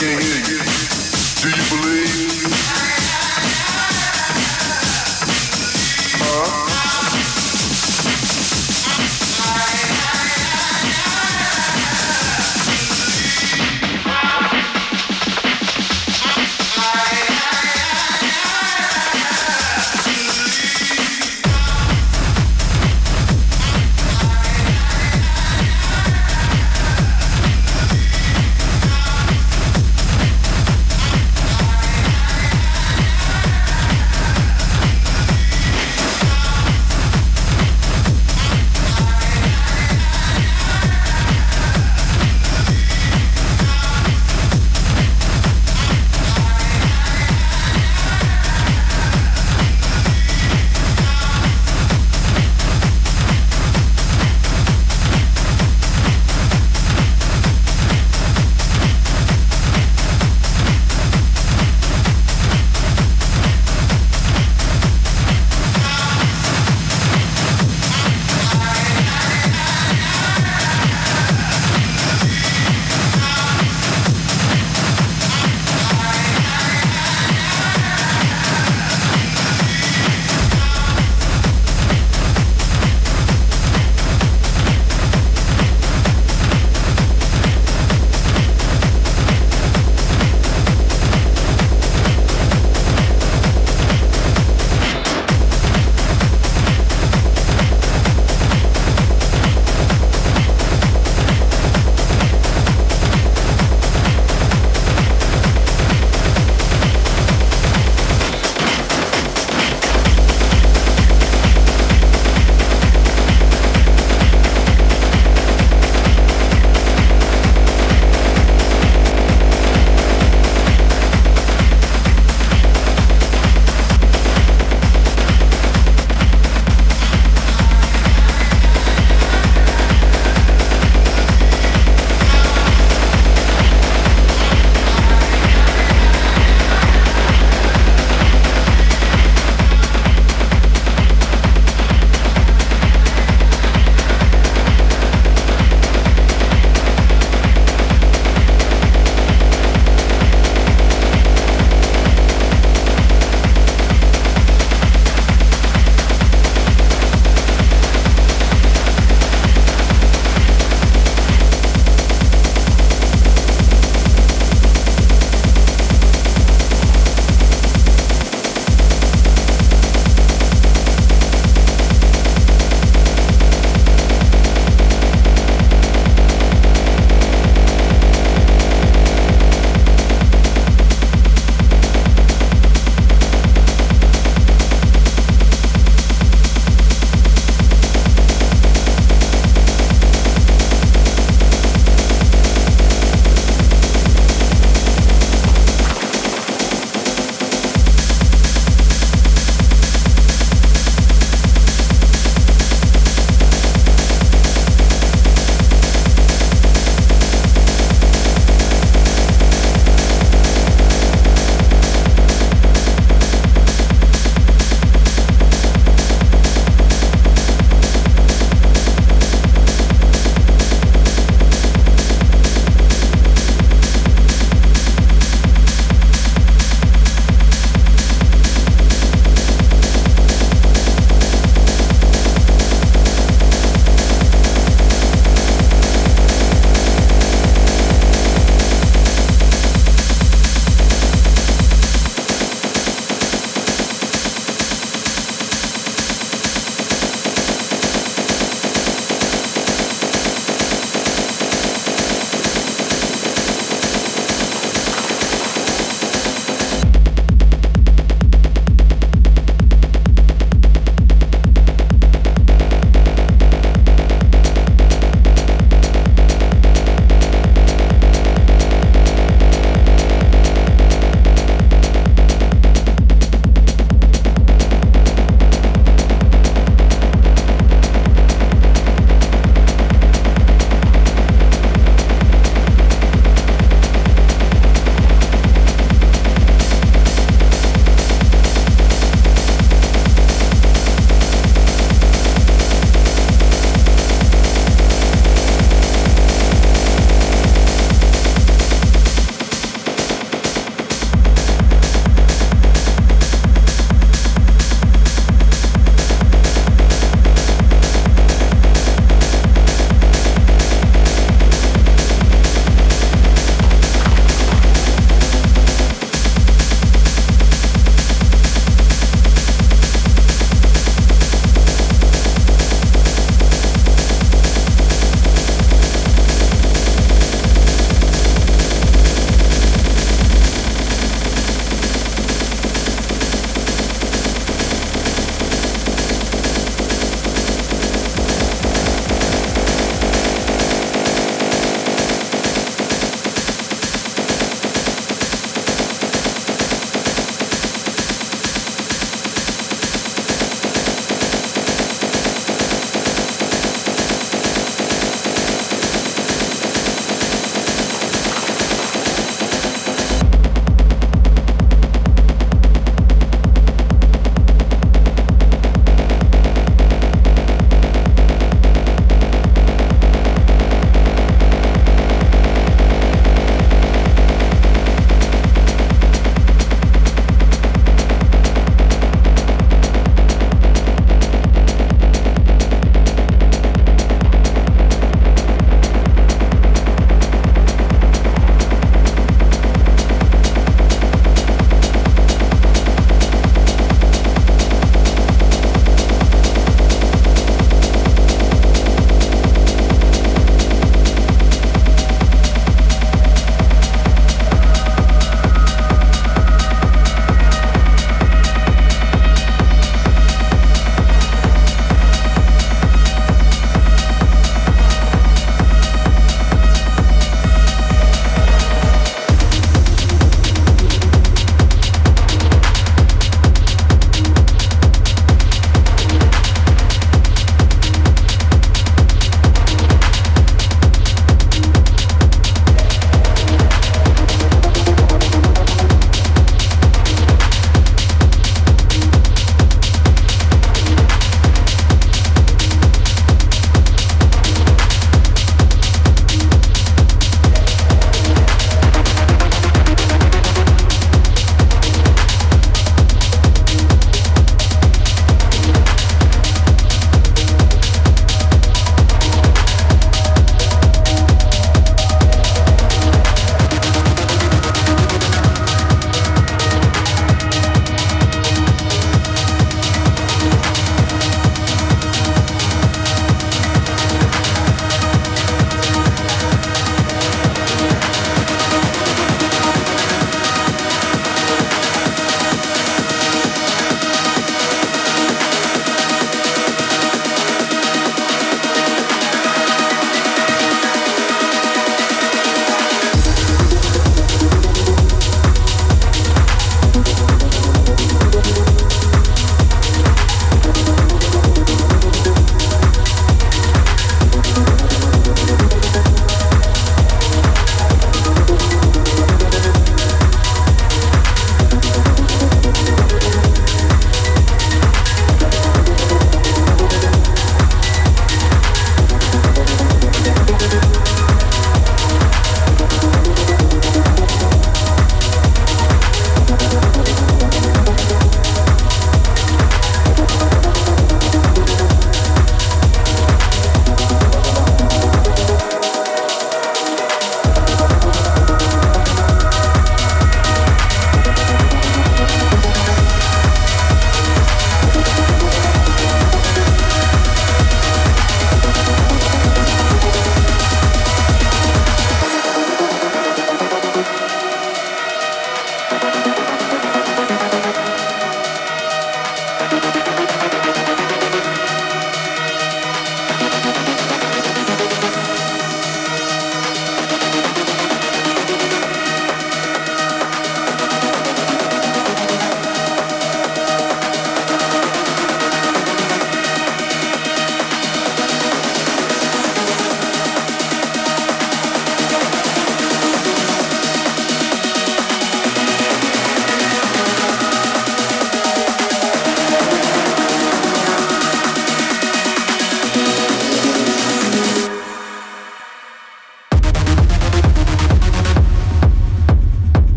can't hear you.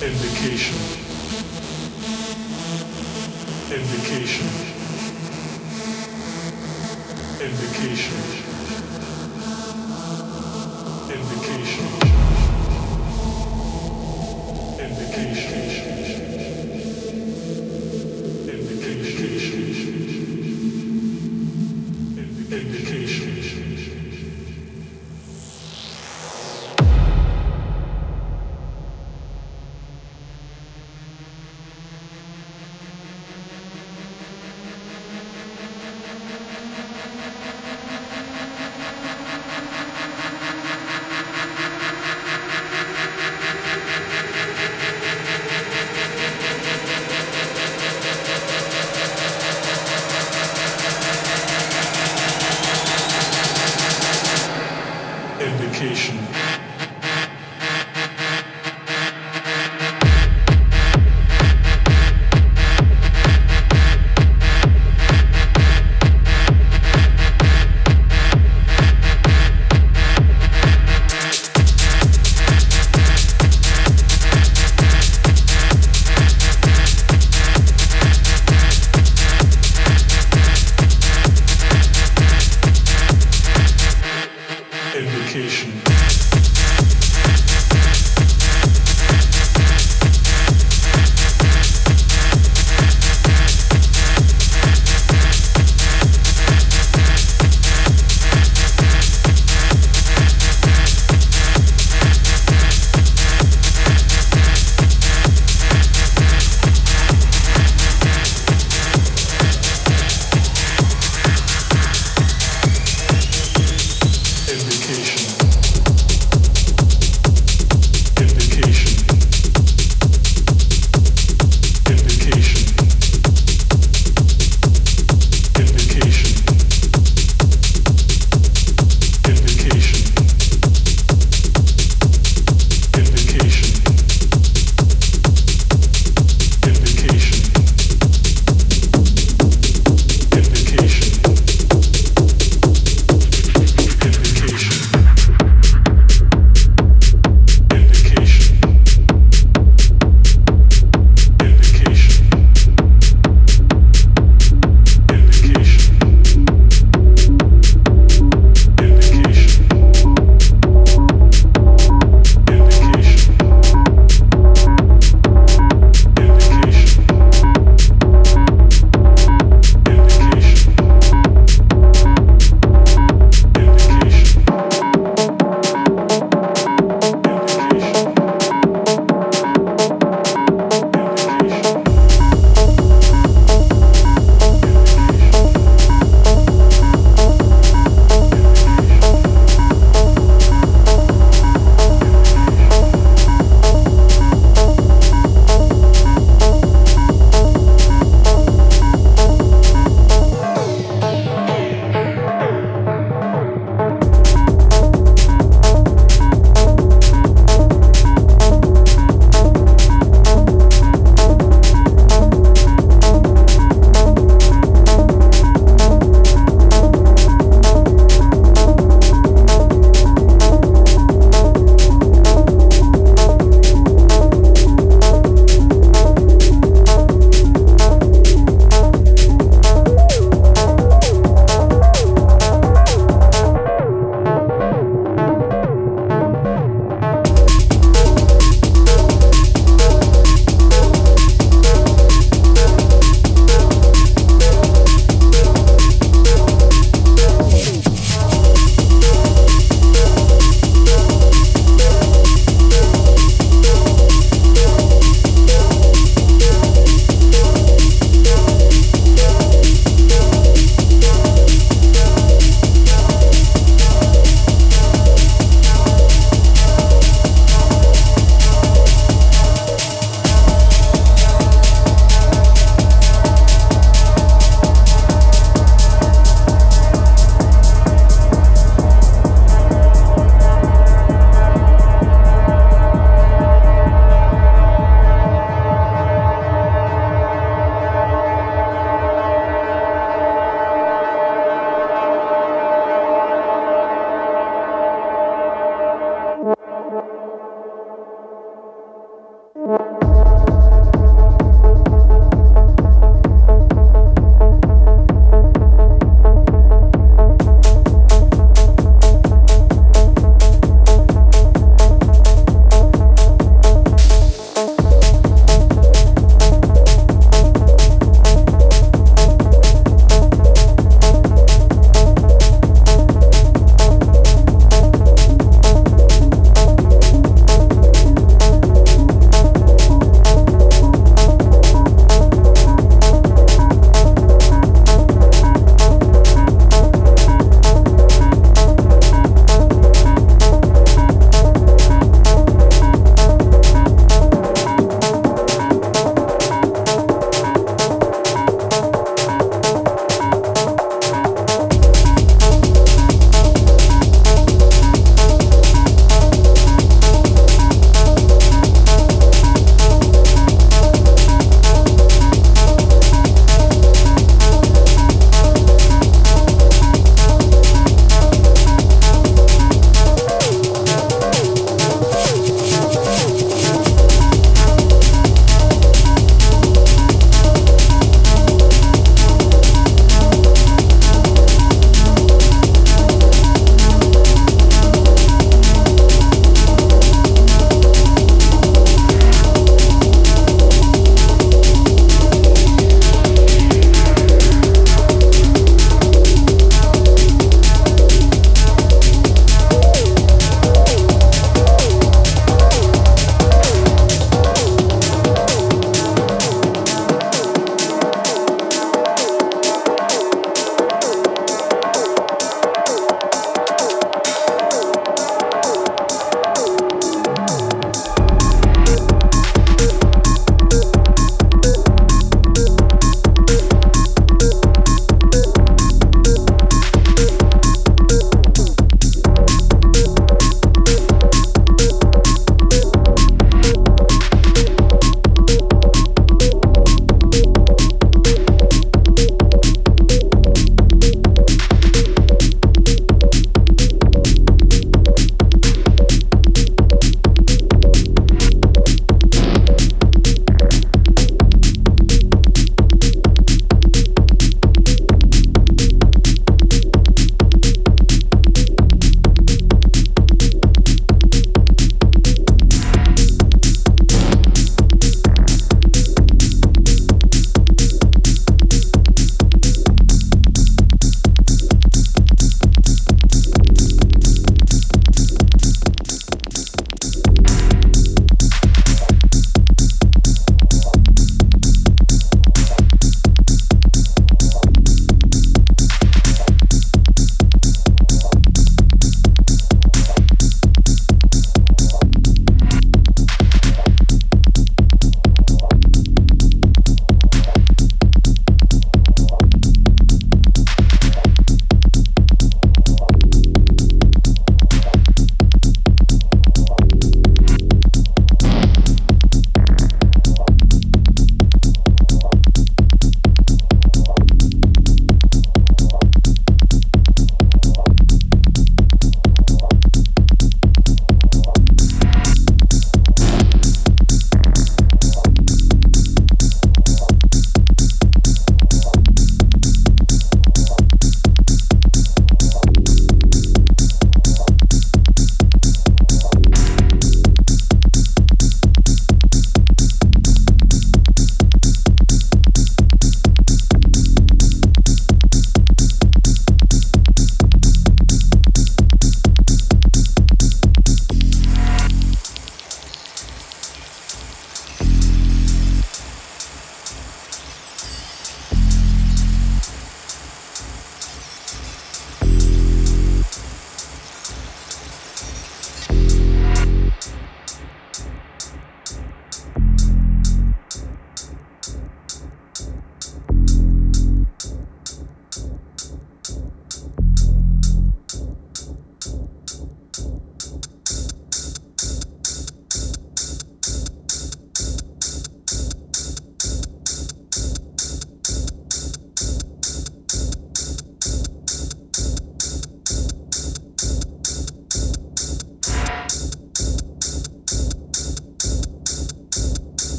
Indication. Indication. Indication.